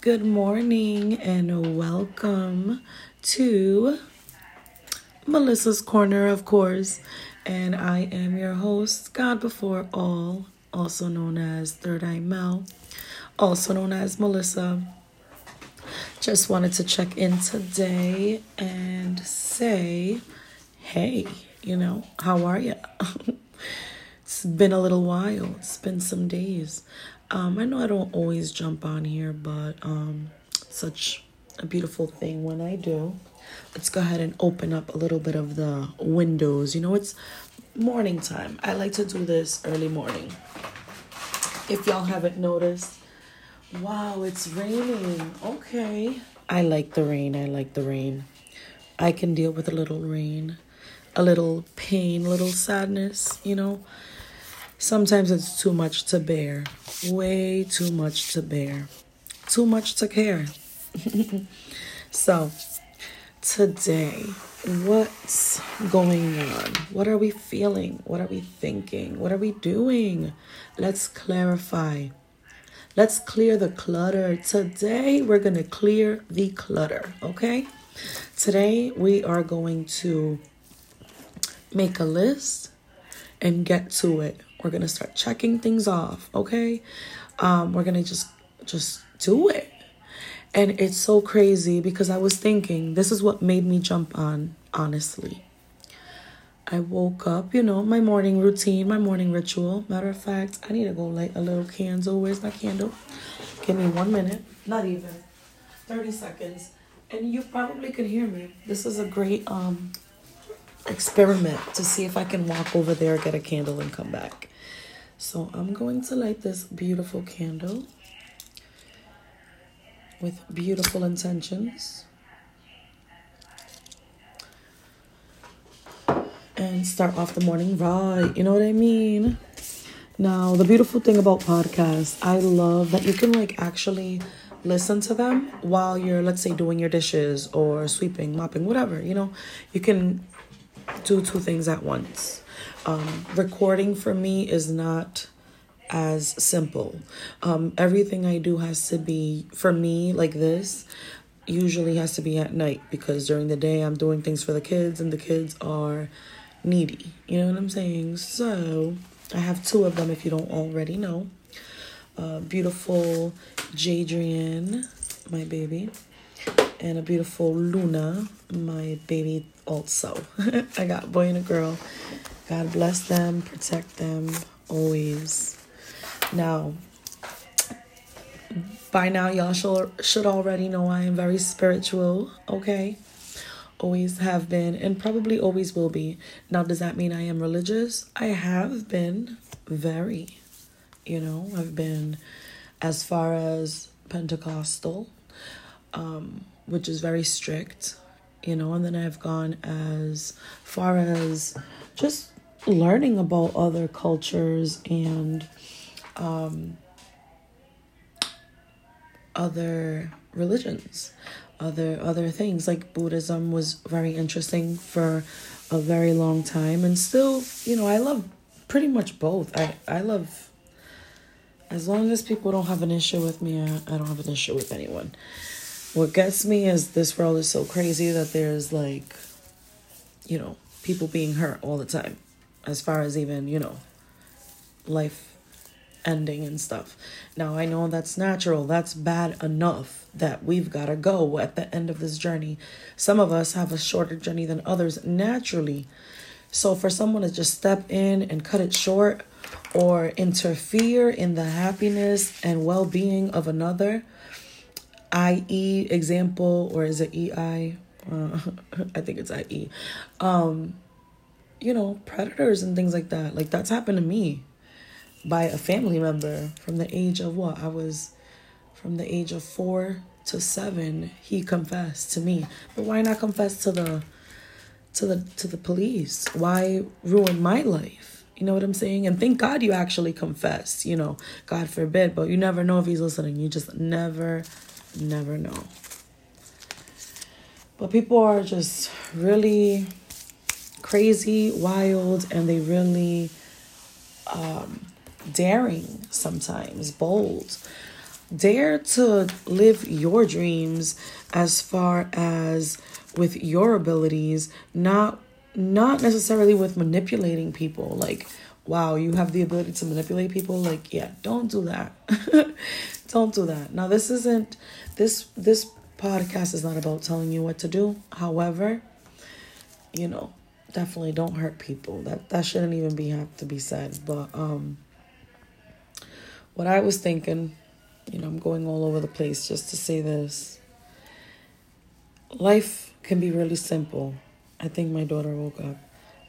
Good morning and welcome to Melissa's Corner, of course. And I am your host, God Before All, also known as Third Eye Mel, also known as Melissa. Just wanted to check in today and say, hey, you know, how are you? it's been a little while, it's been some days. Um, I know I don't always jump on here, but um, such a beautiful thing when I do. Let's go ahead and open up a little bit of the windows. You know, it's morning time. I like to do this early morning. If y'all haven't noticed, wow, it's raining. Okay. I like the rain. I like the rain. I can deal with a little rain, a little pain, a little sadness, you know. Sometimes it's too much to bear, way too much to bear, too much to care. so, today, what's going on? What are we feeling? What are we thinking? What are we doing? Let's clarify. Let's clear the clutter. Today, we're going to clear the clutter, okay? Today, we are going to make a list and get to it we're gonna start checking things off, okay? Um, we're gonna just just do it. And it's so crazy because I was thinking this is what made me jump on, honestly. I woke up, you know, my morning routine, my morning ritual. Matter of fact, I need to go light a little candle. Where's my candle? Give me one minute, not even 30 seconds. And you probably could hear me. This is a great um experiment to see if I can walk over there, get a candle, and come back. So I'm going to light this beautiful candle with beautiful intentions. And start off the morning right. You know what I mean? Now, the beautiful thing about podcasts, I love that you can like actually listen to them while you're, let's say, doing your dishes or sweeping, mopping, whatever. You know, you can do two things at once. Um, recording for me is not as simple. Um, everything I do has to be, for me, like this, usually has to be at night because during the day I'm doing things for the kids and the kids are needy. You know what I'm saying? So I have two of them if you don't already know. Uh, beautiful Jadrian, my baby, and a beautiful Luna, my baby also. I got boy and a girl. God bless them, protect them always. Now, by now, y'all should, should already know I am very spiritual, okay? Always have been, and probably always will be. Now, does that mean I am religious? I have been very, you know, I've been as far as Pentecostal, um, which is very strict you know, and then I've gone as far as just learning about other cultures and um, other religions, other other things like Buddhism was very interesting for a very long time, and still, you know, I love pretty much both. I I love as long as people don't have an issue with me, I, I don't have an issue with anyone. What gets me is this world is so crazy that there's like, you know, people being hurt all the time, as far as even, you know, life ending and stuff. Now, I know that's natural, that's bad enough that we've got to go at the end of this journey. Some of us have a shorter journey than others naturally. So, for someone to just step in and cut it short or interfere in the happiness and well being of another, IE example, or is it EI? Uh, I think it's IE. Um, you know, predators and things like that. Like that's happened to me by a family member from the age of what? I was from the age of four to seven. He confessed to me, but why not confess to the to the to the police? Why ruin my life? You know what I'm saying? And thank God you actually confess. You know, God forbid, but you never know if he's listening. You just never never know. But people are just really crazy, wild, and they really um, daring sometimes, bold. dare to live your dreams as far as with your abilities, not not necessarily with manipulating people. Like, wow, you have the ability to manipulate people. Like, yeah, don't do that. don't do that. Now, this isn't this this podcast is not about telling you what to do. However, you know, definitely don't hurt people. That that shouldn't even be have to be said. But um what I was thinking, you know, I'm going all over the place just to say this. Life can be really simple. I think my daughter woke up.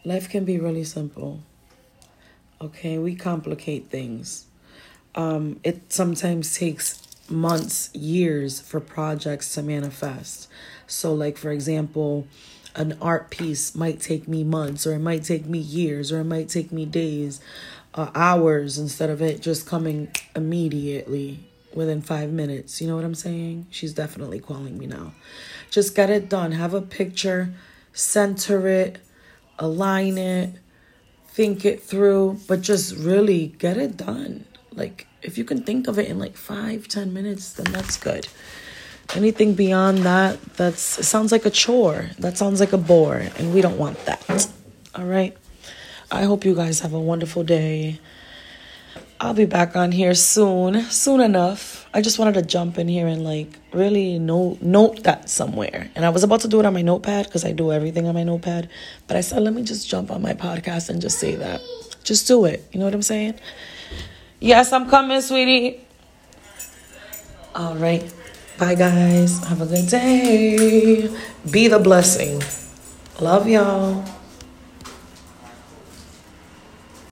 Life can be really simple. Okay, we complicate things. Um, it sometimes takes months, years for projects to manifest. So, like, for example, an art piece might take me months, or it might take me years, or it might take me days uh, hours instead of it just coming immediately within five minutes. You know what I'm saying? She's definitely calling me now. Just get it done. Have a picture, center it, align it, think it through, but just really get it done. Like, if you can think of it in like five, ten minutes, then that's good. Anything beyond that, that's sounds like a chore. That sounds like a bore, and we don't want that. All right. I hope you guys have a wonderful day. I'll be back on here soon, soon enough. I just wanted to jump in here and like really note note that somewhere. And I was about to do it on my notepad because I do everything on my notepad. But I said, let me just jump on my podcast and just say that. Just do it. You know what I'm saying? Yes, I'm coming, sweetie. All right. Bye, guys. Have a good day. Be the blessing. Love y'all.